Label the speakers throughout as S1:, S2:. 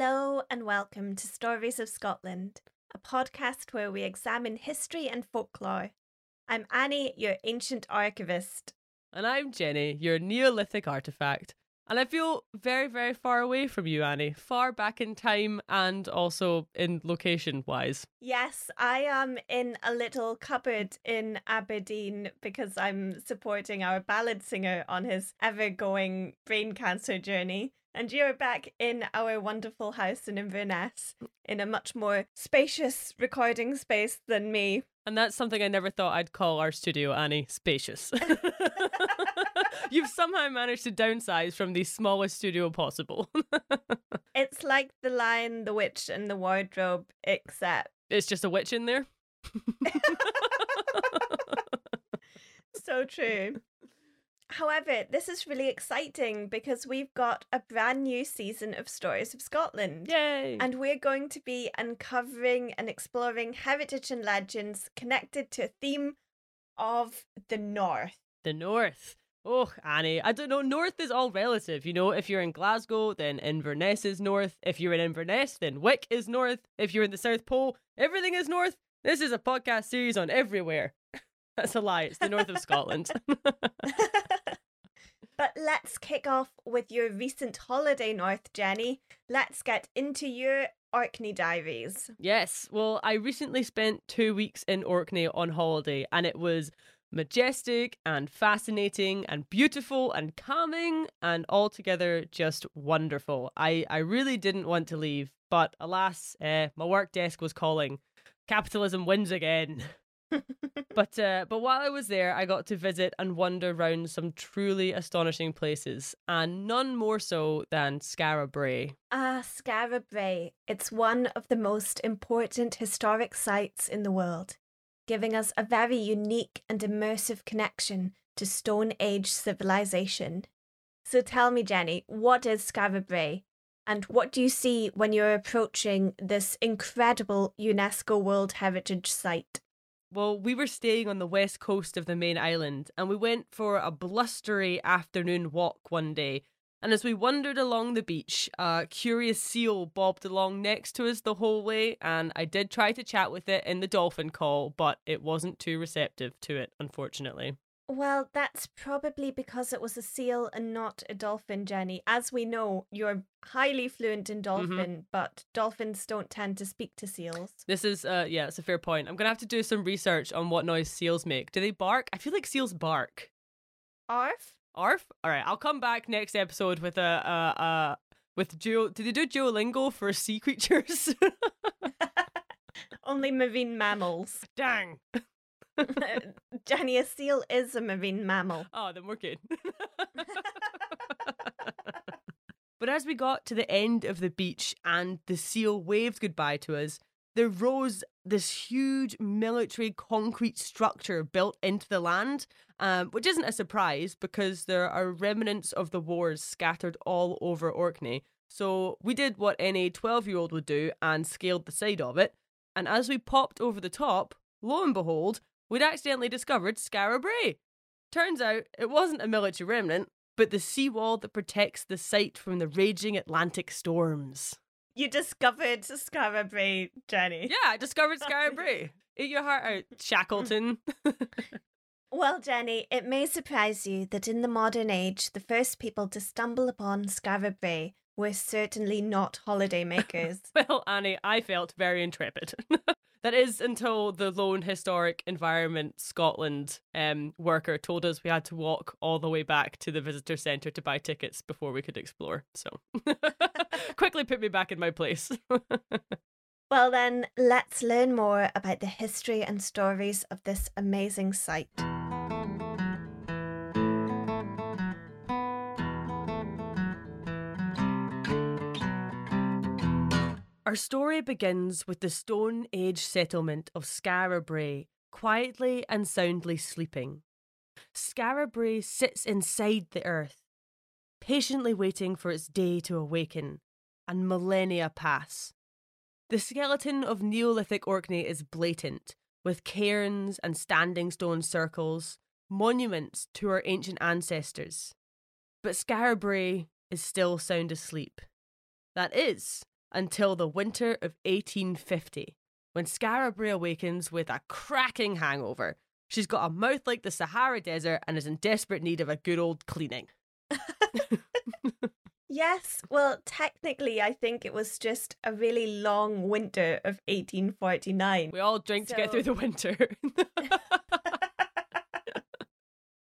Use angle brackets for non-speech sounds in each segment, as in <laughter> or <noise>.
S1: Hello and welcome to Stories of Scotland, a podcast where we examine history and folklore. I'm Annie, your ancient archivist.
S2: And I'm Jenny, your Neolithic artifact. And I feel very, very far away from you, Annie. Far back in time and also in location wise.
S1: Yes, I am in a little cupboard in Aberdeen because I'm supporting our ballad singer on his ever going brain cancer journey. And you're back in our wonderful house in Inverness in a much more spacious recording space than me.
S2: And that's something I never thought I'd call our studio, Annie. Spacious. <laughs> You've somehow managed to downsize from the smallest studio possible. <laughs>
S1: it's like the lion, the witch, and the wardrobe, except
S2: it's just a witch in there. <laughs>
S1: so true. However, this is really exciting because we've got a brand new season of Stories of Scotland.
S2: Yay!
S1: And we're going to be uncovering and exploring heritage and legends connected to a theme of the North.
S2: The North. Oh, Annie, I don't know. North is all relative. You know, if you're in Glasgow, then Inverness is north. If you're in Inverness, then Wick is north. If you're in the South Pole, everything is north. This is a podcast series on everywhere. <laughs> That's a lie. It's the north of Scotland. <laughs>
S1: But let's kick off with your recent holiday north, Jenny. Let's get into your Orkney diaries.
S2: Yes, well, I recently spent two weeks in Orkney on holiday, and it was majestic and fascinating and beautiful and calming and altogether just wonderful. I, I really didn't want to leave, but alas, uh, my work desk was calling. Capitalism wins again. <laughs> but uh, but while I was there, I got to visit and wander around some truly astonishing places, and none more so than Skara Brae.
S1: Ah, Skara Brae. It's one of the most important historic sites in the world, giving us a very unique and immersive connection to Stone Age civilization. So tell me, Jenny, what is Skara Brae? And what do you see when you're approaching this incredible UNESCO World Heritage Site?
S2: Well, we were staying on the west coast of the main island, and we went for a blustery afternoon walk one day. And as we wandered along the beach, a curious seal bobbed along next to us the whole way, and I did try to chat with it in the dolphin call, but it wasn't too receptive to it, unfortunately.
S1: Well, that's probably because it was a seal and not a dolphin, Jenny. As we know, you're highly fluent in mm-hmm. dolphin, mm-hmm. but dolphins don't tend to speak to seals.
S2: This is, uh, yeah, it's a fair point. I'm gonna have to do some research on what noise seals make. Do they bark? I feel like seals bark.
S1: Arf.
S2: Arf. All right, I'll come back next episode with a, a, a with Duo. Did they do Duolingo for <laughs> sea creatures? <laughs> <laughs>
S1: Only marine mammals.
S2: Dang. <laughs>
S1: Jenny, a seal is a marine mammal.
S2: Oh, <laughs> then we're good. <laughs> but as we got to the end of the beach and the seal waved goodbye to us, there rose this huge military concrete structure built into the land, um, which isn't a surprise because there are remnants of the wars scattered all over Orkney. So we did what any 12 year old would do and scaled the side of it. And as we popped over the top, lo and behold, we'd accidentally discovered Skara Brae. Turns out it wasn't a military remnant, but the seawall that protects the site from the raging Atlantic storms.
S1: You discovered Skara Brae, Jenny.
S2: Yeah, I discovered <laughs> Skara Brae. Eat your heart out, Shackleton. <laughs>
S1: well, Jenny, it may surprise you that in the modern age, the first people to stumble upon Skara Brae were certainly not holidaymakers. <laughs>
S2: well, Annie, I felt very intrepid. That is until the lone historic environment Scotland um, worker told us we had to walk all the way back to the visitor centre to buy tickets before we could explore. So <laughs> quickly put me back in my place. <laughs>
S1: well, then, let's learn more about the history and stories of this amazing site.
S2: Our story begins with the Stone Age settlement of Skara Brae, quietly and soundly sleeping. Skara Brae sits inside the earth, patiently waiting for its day to awaken, and millennia pass. The skeleton of Neolithic Orkney is blatant, with cairns and standing stone circles, monuments to our ancient ancestors. But Skara Brae is still sound asleep. That is, until the winter of 1850, when Skara Brae awakens with a cracking hangover. She's got a mouth like the Sahara Desert and is in desperate need of a good old cleaning. <laughs>
S1: Yes, well, technically, I think it was just a really long winter of 1849.
S2: We all drink to get through the winter. <laughs>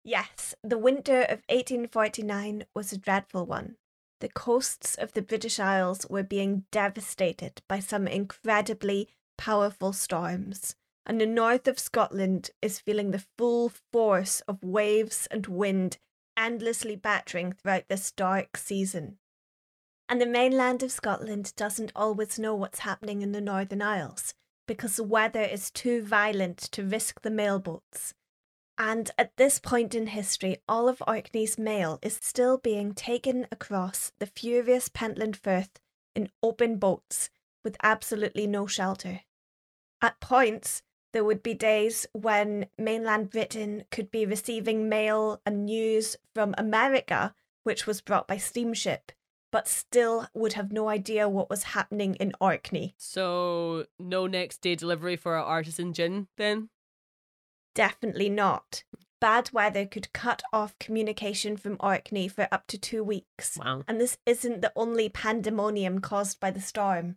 S1: Yes, the winter of 1849 was a dreadful one. The coasts of the British Isles were being devastated by some incredibly powerful storms, and the north of Scotland is feeling the full force of waves and wind endlessly battering throughout this dark season. And the mainland of Scotland doesn't always know what's happening in the Northern Isles because the weather is too violent to risk the mailboats. And at this point in history, all of Orkney's mail is still being taken across the furious Pentland Firth in open boats with absolutely no shelter. At points, there would be days when mainland Britain could be receiving mail and news from America, which was brought by steamship, but still would have no idea what was happening in Orkney.
S2: so, no next day delivery for our artisan gin then?
S1: Definitely not. Bad weather could cut off communication from Orkney for up to two weeks.
S2: Wow.
S1: And this isn't the only pandemonium caused by the storm.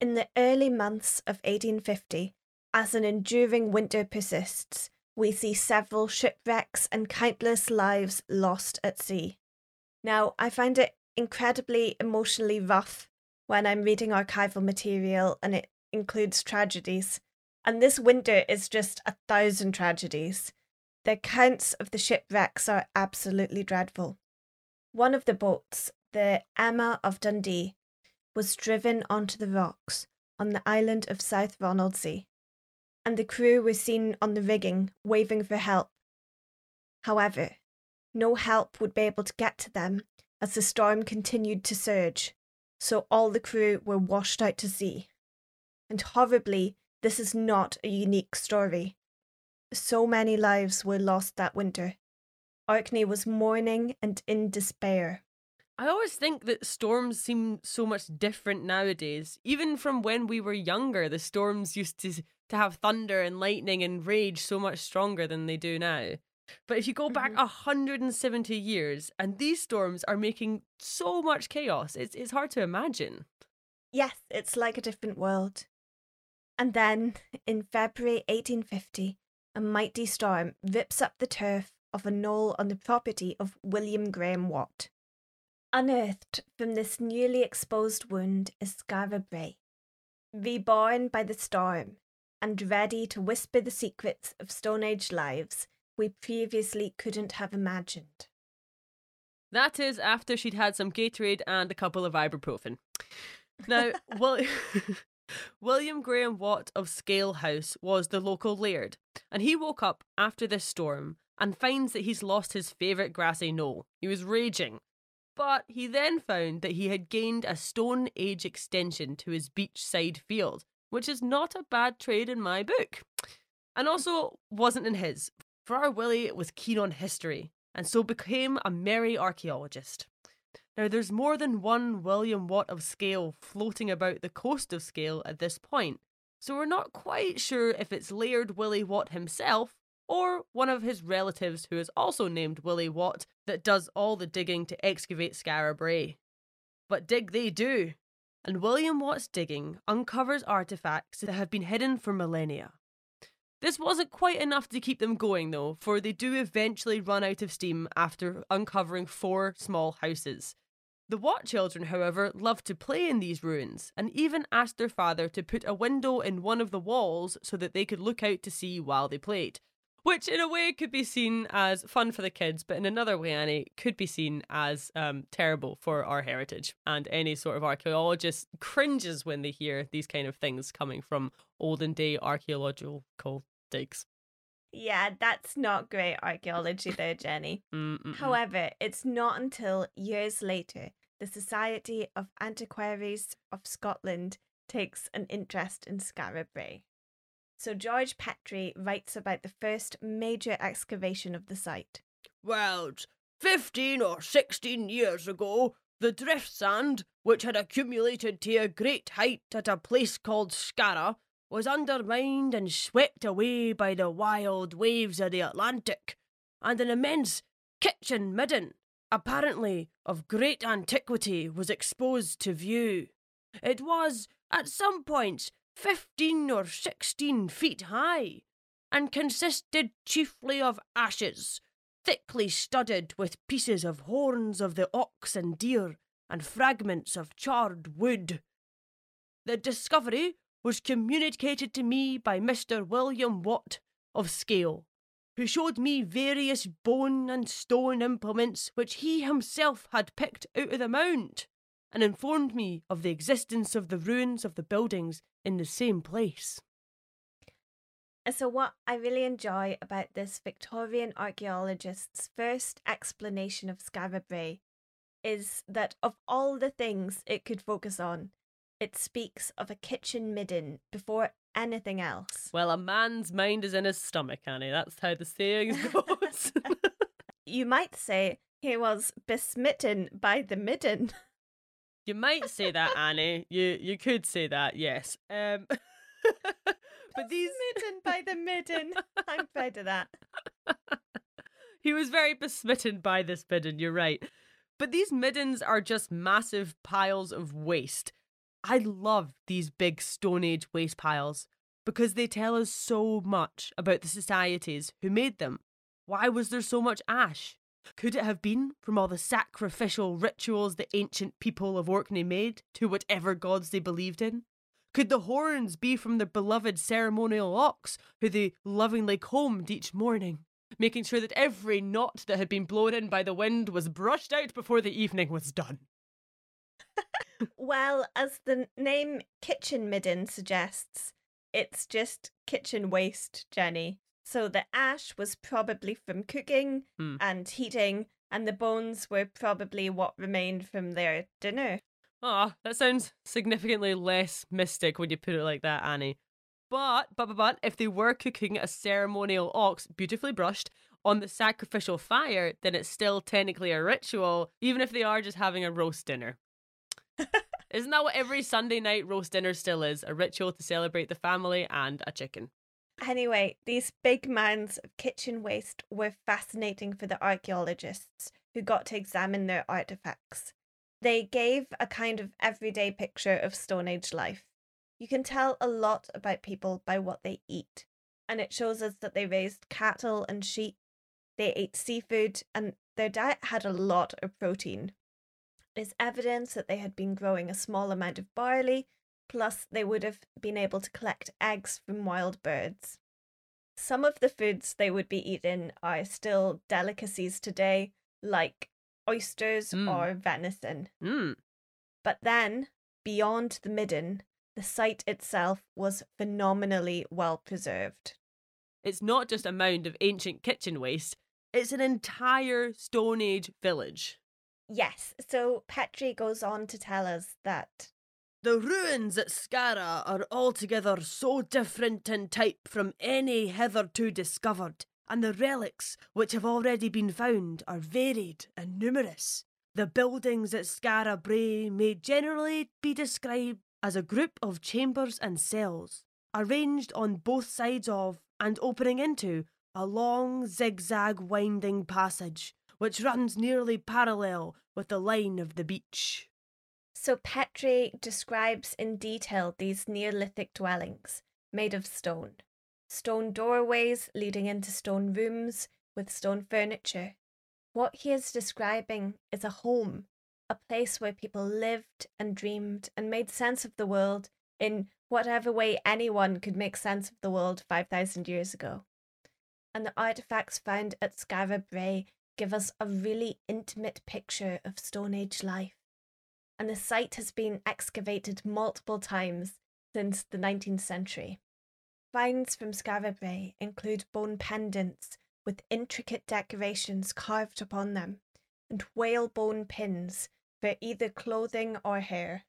S1: In the early months of 1850, as an enduring winter persists, we see several shipwrecks and countless lives lost at sea. Now, I find it incredibly emotionally rough when I'm reading archival material and it includes tragedies. And this winter is just a thousand tragedies. The accounts of the shipwrecks are absolutely dreadful. One of the boats, the Emma of Dundee, was driven onto the rocks on the island of South Ronaldsay, and the crew were seen on the rigging waving for help. However, no help would be able to get to them as the storm continued to surge, so all the crew were washed out to sea. And horribly, this is not a unique story. So many lives were lost that winter. Orkney was mourning and in despair.
S2: I always think that storms seem so much different nowadays. Even from when we were younger, the storms used to to have thunder and lightning and rage so much stronger than they do now. But if you go back
S1: Mhm.
S2: 170 years and these storms are making so much chaos, it's it's hard to imagine.
S1: Yes, it's like a different world. And then, in February 1850, a mighty storm rips up the turf of a knoll on the property of William Graham Watt. Unearthed from this newly exposed wound is Skara Brae, reborn by the storm and ready to whisper the secrets of Stone Age lives we previously couldn't have imagined.
S2: That is after she'd had some Gatorade and a couple of ibuprofen. Now, <laughs> Will- <laughs> William Graham Watt of Skaill House was the local laird, and he woke up after this storm and finds that he's lost his favourite grassy knoll. He was raging. But he then found that he had gained a Stone Age extension to his beachside field, which is not a bad trade in my book. And also wasn't in his, for our Willie was keen on history, and so became a merry archaeologist. Now, there's more than one William Watt of Skaill floating about the coast of Skaill at this point, so we're not quite sure if it's Laird Willie Watt himself or one of his relatives who is also named Willie Watt that does all the digging to excavate Skara Brae. But dig they do, and William Watt's digging uncovers artifacts that have been hidden for millennia. This wasn't quite enough to keep them going, though, for they do eventually run out of steam after uncovering four small houses. The Watt children, however, loved to play in these ruins and even asked their father to put a window in one of the walls so that they could look out to sea while they played. Which, in a way, could be seen as fun for the kids, but in another way, Annie, could be seen as um, terrible for our heritage. And any sort of archaeologist cringes when they hear these kind of things coming from olden day archaeological digs.
S1: Yeah, that's not great archaeology there, Jenny.
S2: Mm-mm-mm.
S1: However, it's not until years later the Society of Antiquaries of Scotland takes an interest in Skara Brae. So George Petrie writes about the first major excavation of the site.
S2: Well, 15 or 16 years ago, The drift sand, which had accumulated to a great height at a place called Skara, was undermined and swept away by the wild waves of the Atlantic, and an immense kitchen midden, apparently of great antiquity, was exposed to view. It was, at some points, fifteen or sixteen feet high, and consisted chiefly of ashes, thickly studded with pieces of horns of the ox and deer, and fragments of charred wood. The discovery was communicated to me by Mr. William Watt of Skaill, who showed me various bone and stone implements which he himself had picked out of the mound, and informed me of the existence of the ruins of the buildings in the same place.
S1: And So, what I really enjoy about this Victorian archaeologist's first explanation of Skara Brae is that of all the things it could focus on, it speaks of a kitchen midden before anything else.
S2: Well, a man's mind is in his stomach, Annie. That's how the saying <laughs> goes.
S1: you might say he was besmitten by the midden.
S2: You might say that, Annie. You you could say that, yes. Um, <laughs> but these
S1: smitten by the midden. I'm proud of that.
S2: he was very besmitten by this midden, you're right. But these middens are just massive piles of waste. I love these big Stone Age waste piles because they tell us so much about the societies who made them. Why was there so much ash? Could it have been from all the sacrificial rituals the ancient people of Orkney made to whatever gods they believed in? Could the horns be from their beloved ceremonial ox, who they lovingly combed each morning, making sure that every knot that had been blown in by the wind was brushed out before the evening was done? <laughs>
S1: well, as the name Kitchen Midden suggests, it's just kitchen waste, Jenny. So the ash was probably from cooking
S2: Hmm.
S1: and heating, and the bones were probably what remained from their dinner.
S2: Ah, that sounds significantly less mystic when you put it like that, Annie. But, but, but, but, if they were cooking a ceremonial ox, beautifully brushed, on the sacrificial fire, then it's still technically a ritual, even if they are just having a roast dinner. Isn't that what every Sunday night roast dinner still is? A ritual to celebrate the family and a chicken.
S1: Anyway, these big mounds of kitchen waste were fascinating for the archaeologists who got to examine their artifacts. They gave a kind of everyday picture of Stone Age life. You can tell a lot about people by what they eat, and it shows us that they raised cattle and sheep, they ate seafood, and their diet had a lot of protein. There's evidence that they had been growing a small amount of barley, plus, they would have been able to collect eggs from wild birds. Some of the foods they would be eating are still delicacies today, like oysters
S2: Mm.
S1: or venison.
S2: Mm.
S1: But then, beyond the midden, the site itself was phenomenally well preserved.
S2: It's not just a mound of ancient kitchen waste, it's an entire Stone Age village.
S1: Yes, so Petrie goes on to tell us that
S2: The ruins at Skara are altogether so different in type from any hitherto discovered, and the relics which have already been found are varied and numerous. The buildings at Skara Brae may generally be described as a group of chambers and cells, arranged on both sides of and opening into a long zigzag winding passage, which runs nearly parallel with the line of the beach.
S1: So Petrie describes in detail these Neolithic dwellings made of stone. Stone doorways leading into stone rooms with stone furniture. What he is describing is a home, a place where people lived and dreamed and made sense of the world in whatever way anyone could make sense of the world 5,000 years ago. And the artifacts found at Skara Brae give us a really intimate picture of Stone Age life and the site has been excavated multiple times since the 19th century. Finds from Skara Brae include bone pendants with intricate decorations carved upon them, and whalebone pins for either clothing or hair.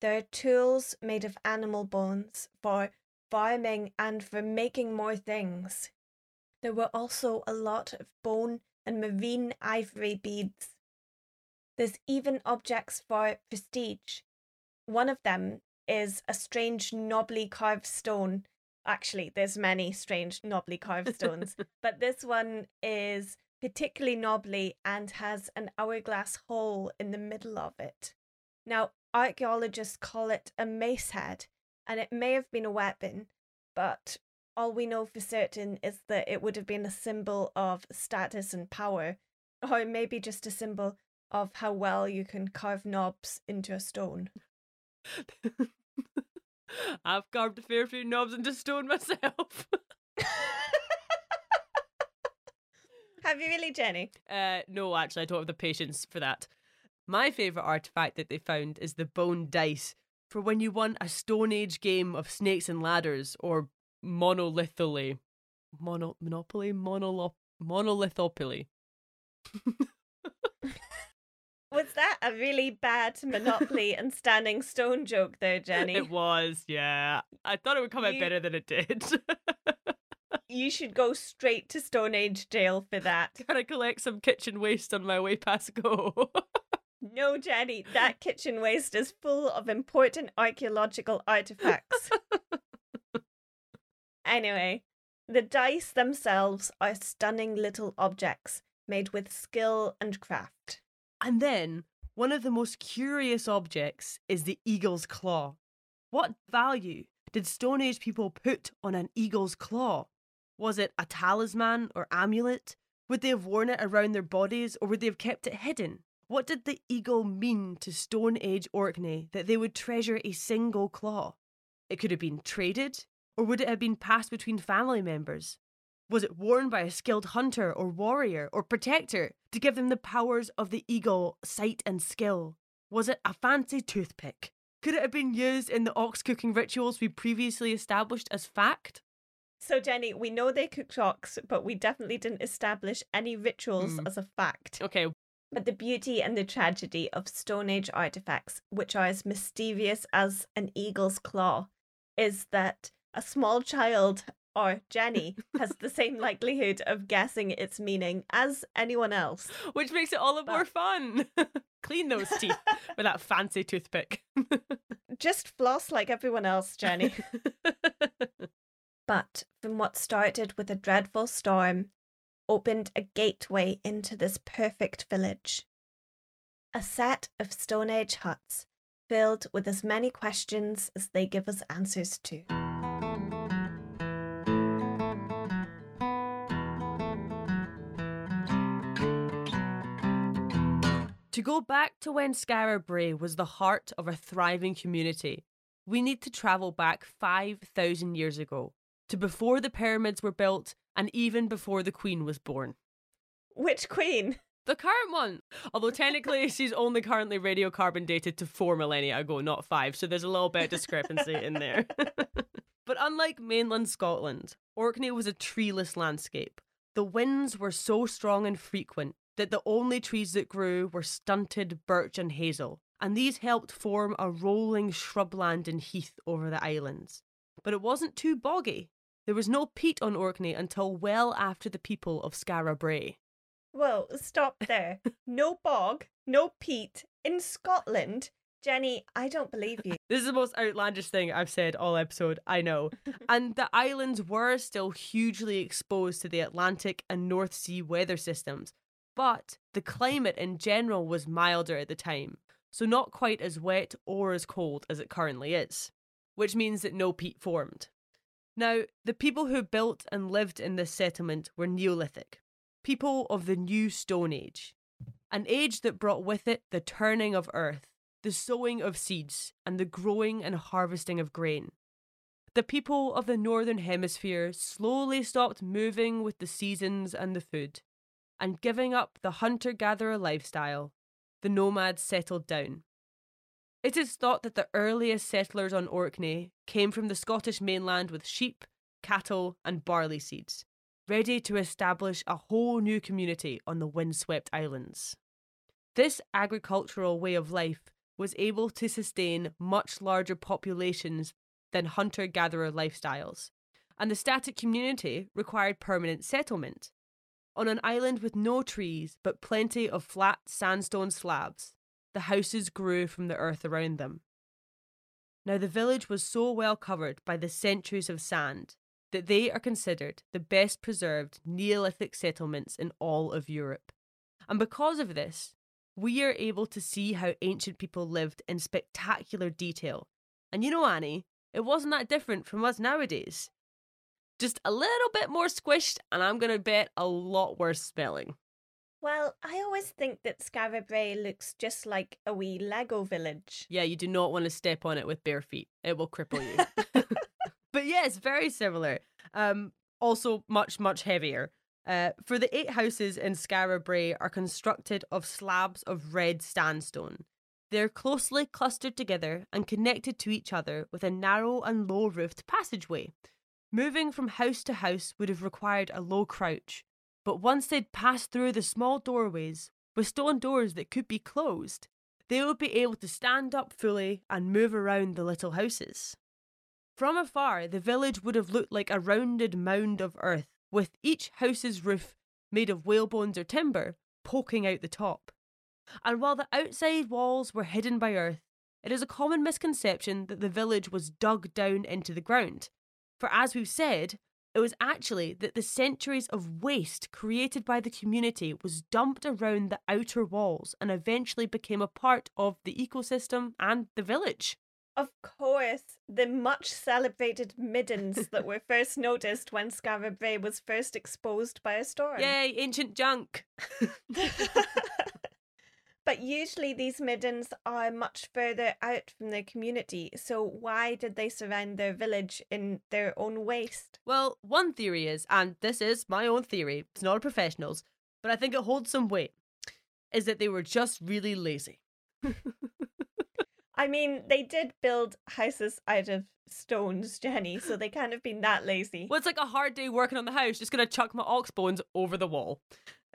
S1: There are tools made of animal bones for farming and for making more things. There were also a lot of bone and marine ivory beads There's even objects for prestige. One of them is a strange, knobbly carved stone. Actually, there's many strange, knobbly carved stones, <laughs> but this one is particularly knobbly and has an hourglass hole in the middle of it. Now, archaeologists call it a mace head, and it may have been a weapon, but all we know for certain is that it would have been a symbol of status and power, or maybe just a symbol of how well you can carve knobs into a stone. <laughs>
S2: I've carved a fair few knobs into stone myself. <laughs>
S1: have you really, Jenny?
S2: Uh, no, actually, I don't have the patience for that. My favourite artifact that they found is the bone dice for when you won a Stone Age game of snakes and ladders or monolithally. Mono- monopoly? Monolo- monolithopoly.
S1: Was that a really bad Monopoly and <laughs> Standing Stone joke there, Jenny?
S2: It was, yeah. I thought it would come out
S1: You-
S2: better than it did. <laughs>
S1: You should go straight to Stone Age jail for that. <laughs>
S2: Gotta collect some kitchen waste on my way past go.
S1: No, Jenny, that kitchen waste is full of important archaeological artifacts. Anyway, the dice themselves are stunning little objects made with skill and craft.
S2: And then, one of the most curious objects is the eagle's claw. What value did Stone Age people put on an eagle's claw? Was it a talisman or amulet? Would they have worn it around their bodies or would they have kept it hidden? What did the eagle mean to Stone Age Orkney that they would treasure a single claw? It could have been traded, or would it have been passed between family members? Was it worn by a skilled hunter or warrior or protector to give them the powers of the eagle, sight and skill? Was it a fancy toothpick? Could it have been used in the ox cooking rituals we previously established as fact?
S1: So, Jenny, we know they cooked ox, but we definitely didn't establish any rituals
S2: Mm.
S1: as a fact.
S2: Okay,
S1: But the beauty and the tragedy of Stone Age artifacts, which are as mysterious as an eagle's claw, is that a small child or Jenny <laughs> has the same likelihood of guessing its meaning as anyone else.
S2: which makes it all the more fun. <laughs> Clean those teeth <laughs> with that fancy toothpick.
S1: Just floss like everyone else, Jenny. but from what started with a dreadful storm, opened a gateway into this perfect village. A set of Stone Age huts filled with as many questions as they give us answers to.
S2: To go back to when Skara Brae was the heart of a thriving community, we need to travel back 5,000 years ago, to before the pyramids were built and even before the Queen was born.
S1: Which queen?
S2: The current one! Although technically <laughs> she's only currently radiocarbon dated to four millennia ago, not five, so there's a little bit of discrepancy in there. <laughs> but unlike mainland Scotland, Orkney was a treeless landscape. The winds were so strong and frequent that the only trees that grew were stunted birch and hazel, and these helped form a rolling shrubland and heath over the islands. But it wasn't too boggy. There was no peat on Orkney until well after the people of Skara Brae.
S1: Whoa, stop there. No bog, no peat in Scotland. Jenny, I don't believe you. <laughs>
S2: This is the most outlandish thing I've said all episode, I know. and the islands were still hugely exposed to the Atlantic and North Sea weather systems, but the climate in general was milder at the time, so not quite as wet or as cold as it currently is, which means that no peat formed. Now, the people who built and lived in this settlement were Neolithic, people of the New Stone Age, an age that brought with it the turning of earth the sowing of seeds, and the growing and harvesting of grain. The people of the Northern Hemisphere slowly stopped moving with the seasons and the food, and giving up the hunter gatherer lifestyle, the nomads settled down. It is thought that the earliest settlers on Orkney came from the Scottish mainland with sheep, cattle, and barley seeds, ready to establish a whole new community on the windswept islands. This agricultural way of life was able to sustain much larger populations than hunter gatherer lifestyles, and the static community required permanent settlement. On an island with no trees but plenty of flat sandstone slabs, the houses grew from the earth around them. Now, the village was so well covered by the centuries of sand that they are considered the best preserved Neolithic settlements in all of Europe. And because of this, we are able to see how ancient people lived in spectacular detail. And you know, Annie, it wasn't that different from us nowadays. Just a little bit more squished, and I'm going to bet a lot worse spelling.
S1: Well, I always think that Skara Brae looks just like a wee Lego village.
S2: Yeah, you do not want to step on it with bare feet. It will cripple you. <laughs> <laughs> but yes, very similar. Um, also much, much heavier. Uh, for the eight houses in Skara Brae are constructed of slabs of red sandstone. They're closely clustered together and connected to each other with a narrow and low roofed passageway. Moving from house to house would have required a low crouch, but once they'd passed through the small doorways, with stone doors that could be closed, they would be able to stand up fully and move around the little houses. From afar, the village would have looked like a rounded mound of earth, with each house's roof made of whalebones or timber poking out the top. And while the outside walls were hidden by earth, it is a common misconception that the village was dug down into the ground. For as we've said, it was actually that the centuries of waste created by the community was dumped around the outer walls and eventually became a part of the ecosystem and the village.
S1: Of course, the much celebrated middens that were <laughs> first noticed when Skara Brae was first exposed by a storm.
S2: Yay, ancient junk! <laughs> <laughs>
S1: But usually these middens are much further out from the community, so why did they surround their village in their own waste?
S2: Well, one theory is, and this is my own theory, it's not a professional's, but I think it holds some weight, is that they were just really lazy. <laughs>
S1: I mean, they did build houses out of stones, Jenny, so they can't have been that lazy.
S2: Well, it's like a hard day working on the house, just gonna chuck my ox bones over the wall.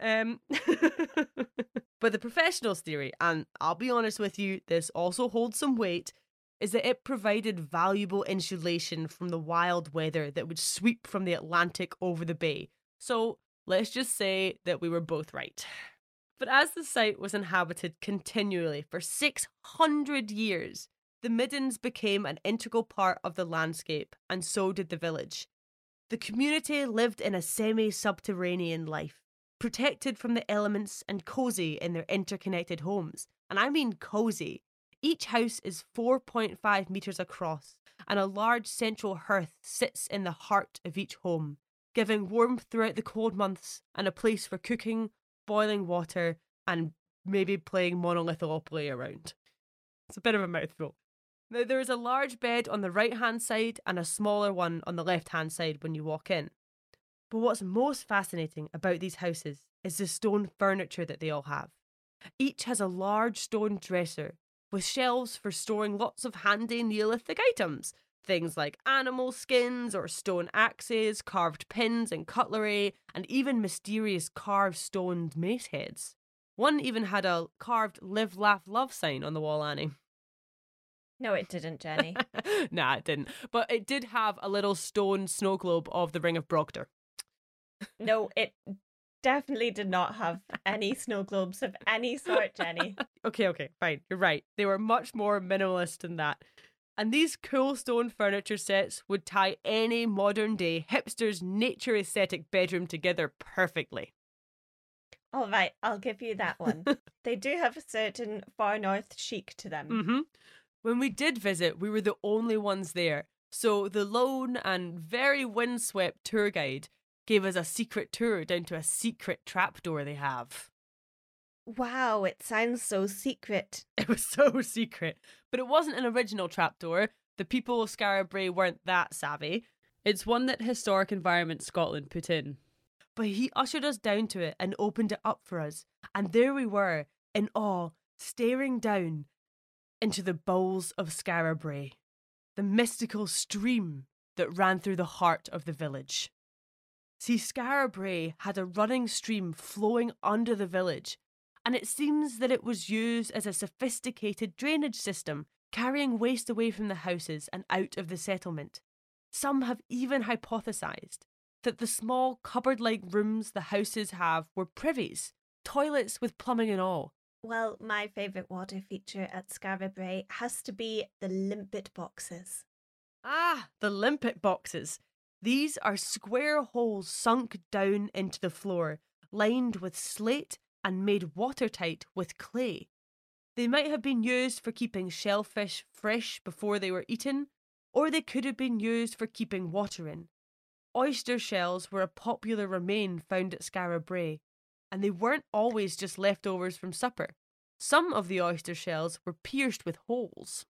S2: Um, <laughs> but the professionals' theory, and I'll be honest with you, this also holds some weight, is that it provided valuable insulation from the wild weather that would sweep from the Atlantic over the bay. So let's just say that we were both right. But as the site was inhabited continually for 600 years, the Middens became an integral part of the landscape, and so did the village. The community lived in a semi subterranean life, protected from the elements and cozy in their interconnected homes. And I mean cozy. Each house is 4.5 metres across, and a large central hearth sits in the heart of each home, giving warmth throughout the cold months and a place for cooking, boiling water, and maybe playing monolithopoly around. It's a bit of a mouthful. Now, there is a large bed on the right hand side and a smaller one on the left hand side when you walk in. But what's most fascinating about these houses is the stone furniture that they all have. Each has a large stone dresser with shelves for storing lots of handy Neolithic items. Things like animal skins or stone axes, carved pins and cutlery, and even mysterious carved stone mace heads. One even had a carved live, laugh, love sign on the wall, Annie.
S1: No, it didn't, Jenny. <laughs>
S2: nah, it didn't. But it did have a little stone snow globe of the Ring of Brodgar.
S1: No, <laughs> it definitely did not have any snow globes of any sort, Jenny. <laughs>
S2: okay, okay, fine. You're right. They were much more minimalist than that. And these cool stone furniture sets would tie any modern day hipster's nature aesthetic bedroom together perfectly.
S1: All right, I'll give you that one. <laughs> they do have a certain far north chic to them.
S2: Mm-hmm. When we did visit, we were the only ones there. So the lone and very windswept tour guide gave us a secret tour down to a secret trapdoor they have.
S1: Wow, it sounds so secret. <laughs>
S2: It was so secret. But it wasn't an original trapdoor. The people of Skara Brae weren't that savvy. It's one that Historic Environment Scotland put in. But he ushered us down to it and opened it up for us. And there we were, in awe, staring down into the bowls of Skara Brae, the mystical stream that ran through the heart of the village. See, Skara Brae had a running stream flowing under the village, and it seems that it was used as a sophisticated drainage system, carrying waste away from the houses and out of the settlement. Some have even hypothesized that the small cupboard like rooms the houses have were privies, toilets with plumbing and all.
S1: Well, my favourite water feature at Skara Brae has to be the limpet boxes.
S2: Ah, the limpet boxes. These are square holes sunk down into the floor, lined with slate and made watertight with clay. They might have been used for keeping shellfish fresh before they were eaten, or they could have been used for keeping water in. Oyster shells were a popular remain found at Skara Brae, and they weren't always just leftovers from supper. Some of the oyster shells were pierced with holes,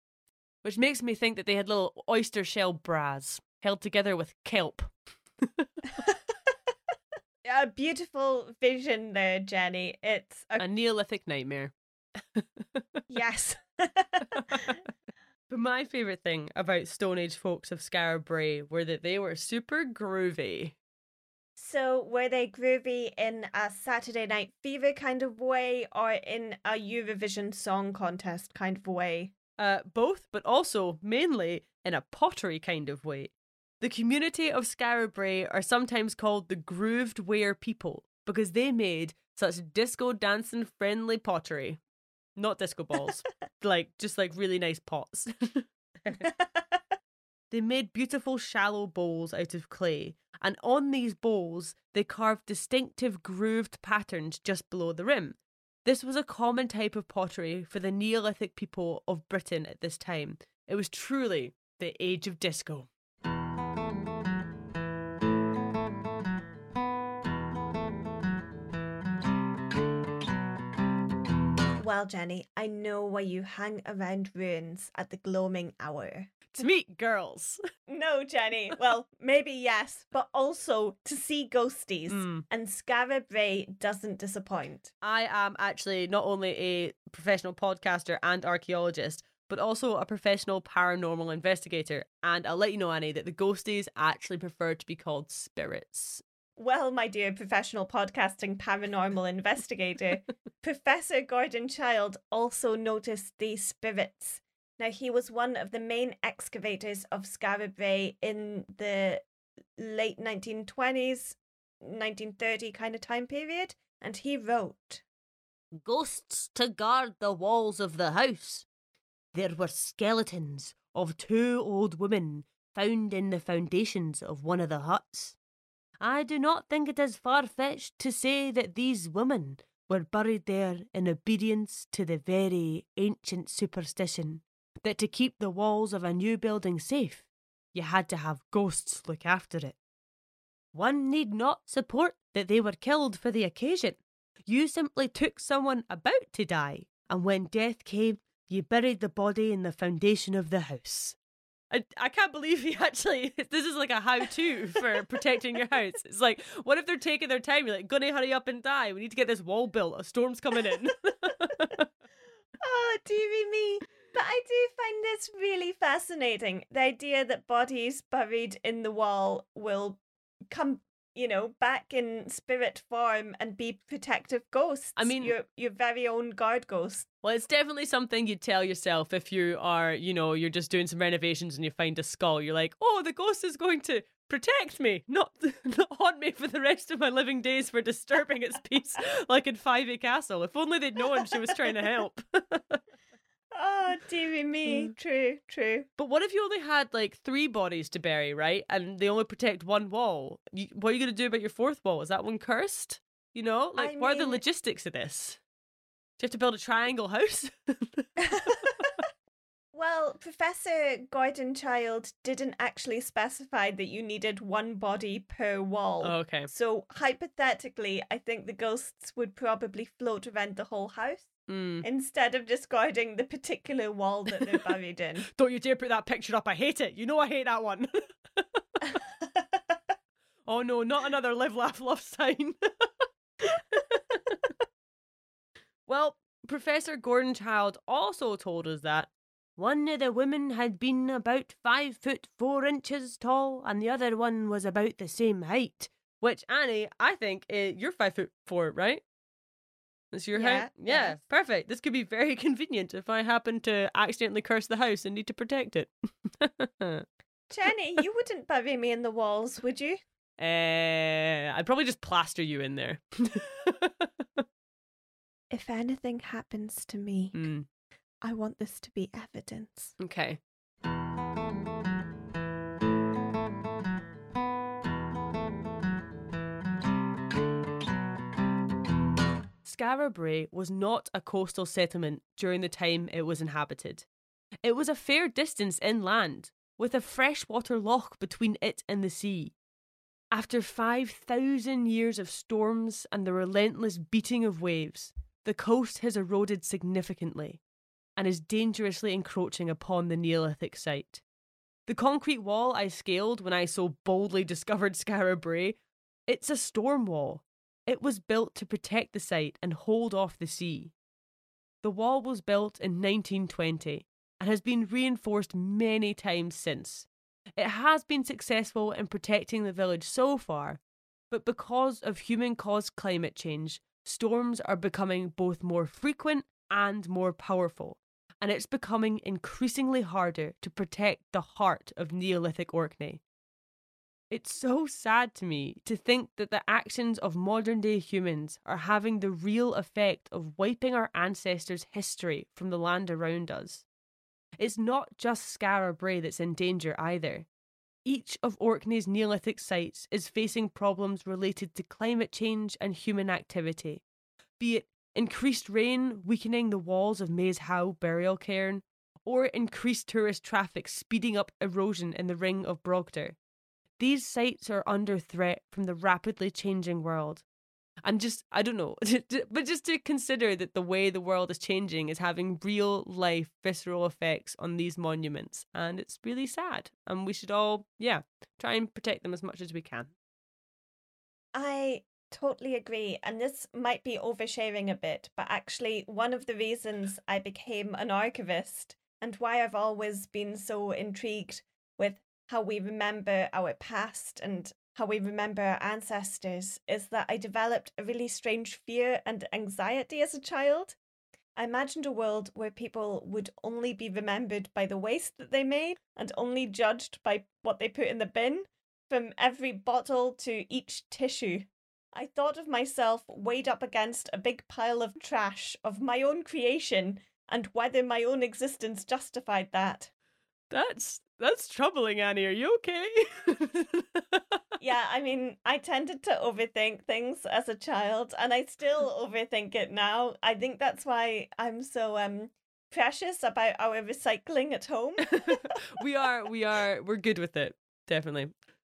S2: which makes me think that they had little oyster shell bras held together with kelp. <laughs>
S1: a beautiful vision there, Jenny. It's a,
S2: a Neolithic nightmare.
S1: yes. <laughs>
S2: But my favourite thing about Stone Age folks of Skara Brae were that they were super groovy.
S1: So, were they groovy in a Saturday Night Fever kind of way or in a Eurovision Song Contest kind of way?
S2: Uh, both, but also mainly in a pottery kind of way. The community of Skara Brae are sometimes called the Grooved Ware people because they made such disco dancing friendly pottery. Not disco balls, <laughs> like just like really nice pots. <laughs> they made beautiful shallow bowls out of clay, and on these bowls they carved distinctive grooved patterns just below the rim. This was a common type of pottery for the Neolithic people of Britain at this time. It was truly the age of disco.
S1: Well, Jenny, I know why you hang around ruins at the gloaming hour.
S2: To meet girls. <laughs>
S1: No, Jenny. Well, maybe yes, but also to see ghosties.
S2: Mm.
S1: And Skara Brae doesn't disappoint.
S2: I am actually not only a professional podcaster and archaeologist, but also a professional paranormal investigator. And I'll let you know, Annie, that the ghosties actually prefer to be called spirits.
S1: Well, my dear professional podcasting paranormal investigator, <laughs> Professor Gordon Childe also noticed these spirits. Now, he was one of the main excavators of Skara Brae in the late 1920s, 1930 kind of time period, and he wrote
S2: Ghosts to guard the walls of the house. There were skeletons of two old women found in the foundations of one of the huts. I do not think it is far fetched to say that these women were buried there in obedience to the very ancient superstition that to keep the walls of a new building safe, you had to have ghosts look after it. One need not support that they were killed for the occasion. You simply took someone about to die, and when death came, you buried the body in the foundation of the house. I, I can't believe he <laughs> actually this is like a how to for protecting your house. It's like what if they're taking their time? You're like, gonna hurry up and die. We need to get this wall built. A storm's coming in. <laughs>
S1: Oh, dearie me. But I do find this really fascinating. The idea that bodies buried in the wall will come, you know, back in spirit form and be protective ghosts.
S2: I mean-
S1: your your very own guard ghost.
S2: well, it's definitely something you'd tell yourself if you are, you know, you're just doing some renovations and you find a skull. You're like, oh, the ghost is going to protect me, not, <laughs> not haunt me for the rest of my living days for disturbing its peace, <laughs> like in Fyvie Castle. If only they'd known she was trying to help. <laughs>
S1: Oh, dearie me. True, true.
S2: But what if you only had like three bodies to bury, right? And they only protect one wall. You, what are you going to do about your fourth wall? Is that one cursed? You know, like
S1: I
S2: what are the logistics of this? Do you have to build a triangle house? <laughs> <laughs>
S1: Well, Professor Gordon Childe didn't actually specify that you needed one body per wall.
S2: oh, okay.
S1: So hypothetically, I think the ghosts would probably float around the whole house
S2: Mm.
S1: instead of just guarding the particular wall that they're buried in. <laughs>
S2: Don't you dare put that picture up. I hate it. You know I hate that one. <laughs> <laughs> oh no, not another live, laugh, love sign. well, Professor Gordon Childe also told us that one of the women had been about five foot four inches tall, and the other one was about the same height. Which Annie, I think uh, you're five foot four, right? That's your
S1: Yeah,
S2: height. Yeah,
S1: yes.
S2: perfect. This could be very <laughs> convenient if I happen to accidentally curse the house and need to protect it. <laughs>
S1: Jenny, you wouldn't bury me in the walls, would you?
S2: Uh, I'd probably just plaster you in there. <laughs>
S1: If anything happens to me,
S2: Mm,
S1: I want this to be evidence.
S2: okay. Skara was not a coastal settlement during the time it was inhabited. It was a fair distance inland, with a freshwater loch between it and the sea. After 5,000 years of storms and the relentless beating of waves, the coast has eroded significantly and is dangerously encroaching upon the Neolithic site. The concrete wall I scaled when I so boldly discovered Skara Brae, it's a storm wall. It was built to protect the site and hold off the sea. The wall was built in 1920 and has been reinforced many times since. It has been successful in protecting the village so far, but because of human caused climate change, storms are becoming both more frequent and more powerful, and it's becoming increasingly harder to protect the heart of Neolithic Orkney. It's so sad to me to think that the actions of modern day humans are having the real effect of wiping our ancestors' history from the land around us. It's not just Skara Brae that's in danger either. Each of Orkney's Neolithic sites is facing problems related to climate change and human activity, be it increased rain weakening the walls of Maes Howe burial cairn, or increased tourist traffic speeding up erosion in the ring of Brodgar. These sites are under threat from the rapidly changing world. And just, I don't know, <laughs> but just to consider that the way the world is changing is having real life, visceral effects on these monuments. And it's really sad. And we should all, yeah, try and protect them as much as we can.
S1: I totally agree. And this might be oversharing a bit, but actually, one of the reasons I became an archivist and why I've always been so intrigued with how we remember our past and how we remember our ancestors is that I developed a really strange fear and anxiety as a child. I imagined a world where people would only be remembered by the waste that they made and only judged by what they put in the bin, from every bottle to each tissue. I thought of myself weighed up against a big pile of trash of my own creation and whether my own existence justified that.
S2: That's that's troubling, Annie. Are you okay? <laughs>
S1: Yeah, I mean, I tended to overthink things as a child and I still overthink it now. I think that's why I'm so um precious about our recycling at home. <laughs>
S2: we are, we are, we're good with it. Definitely.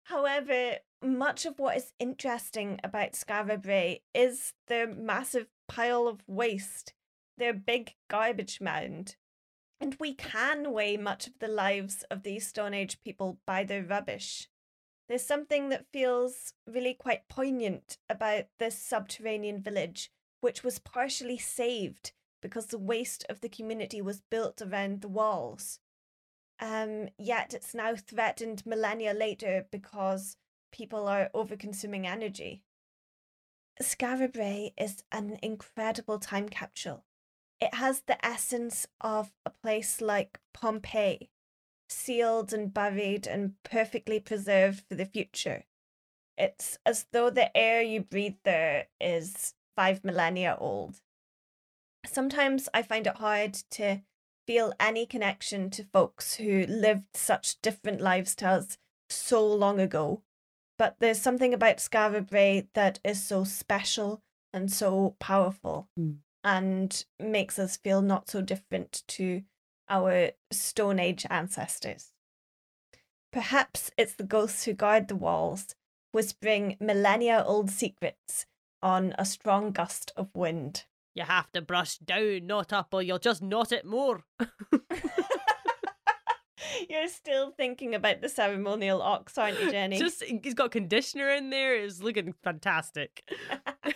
S1: However, much of what is interesting about Skara Brae is their massive pile of waste, their big garbage mound. And we can weigh much of the lives of these Stone Age people by their rubbish. There's something that feels really quite poignant about this subterranean village, which was partially saved because the waste of the community was built around the walls. Um, yet it's now threatened millennia later because people are over consuming energy. Skara Brae is an incredible time capsule. It has the essence of a place like Pompeii, sealed and buried and perfectly preserved for the future. It's as though the air you breathe there is five millennia old. Sometimes I find it hard to feel any connection to folks who lived such different lives to us so long ago. But there's something about Skara Brae that is so special and so powerful
S2: Mm.
S1: and makes us feel not so different to our Stone Age ancestors. Perhaps it's the ghosts who guard the walls, whispering millennia old secrets on a strong gust of wind.
S2: You have to brush down, not up, or you'll just knot it more. <laughs>
S1: You're still thinking about the ceremonial ox, aren't you, Jenny?
S2: Just he's got conditioner in there. It's looking fantastic.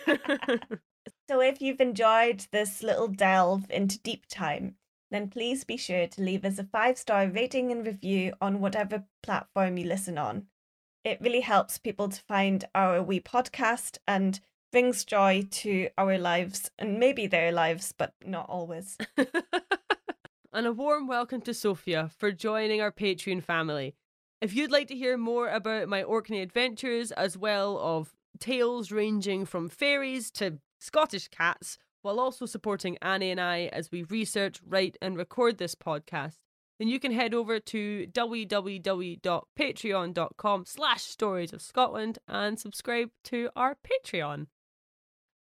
S2: <laughs>
S1: So, if you've enjoyed this little delve into deep time, then please be sure to leave us a five star rating and review on whatever platform you listen on. It really helps people to find our wee podcast and brings joy to our lives and maybe their lives, but not always. <laughs>
S2: and a warm welcome to Sophia for joining our Patreon family. If you'd like to hear more about my Orkney adventures, as well of tales ranging from fairies to Scottish cats, while also supporting Annie and I as we research, write, and record this podcast, then you can head over to www.patreon.com slash stories of Scotland and subscribe to our Patreon.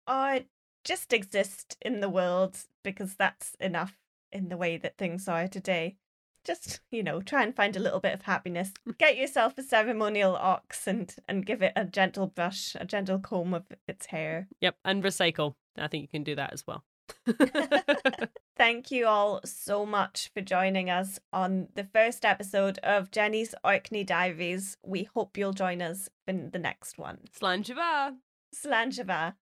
S1: I just exist in the world because that's enough in the way that things are today. Just, you know, try and find a little bit of happiness. Mm. Get yourself a ceremonial ox and, and give it a gentle brush, a gentle comb of its hair.
S2: Yep, and recycle. I think you can do that as well. <laughs> <laughs>
S1: Thank you all so much for joining us on the first episode of Jenny's Orkney Diaries. We hope you'll join us in the next one. Slán Siva.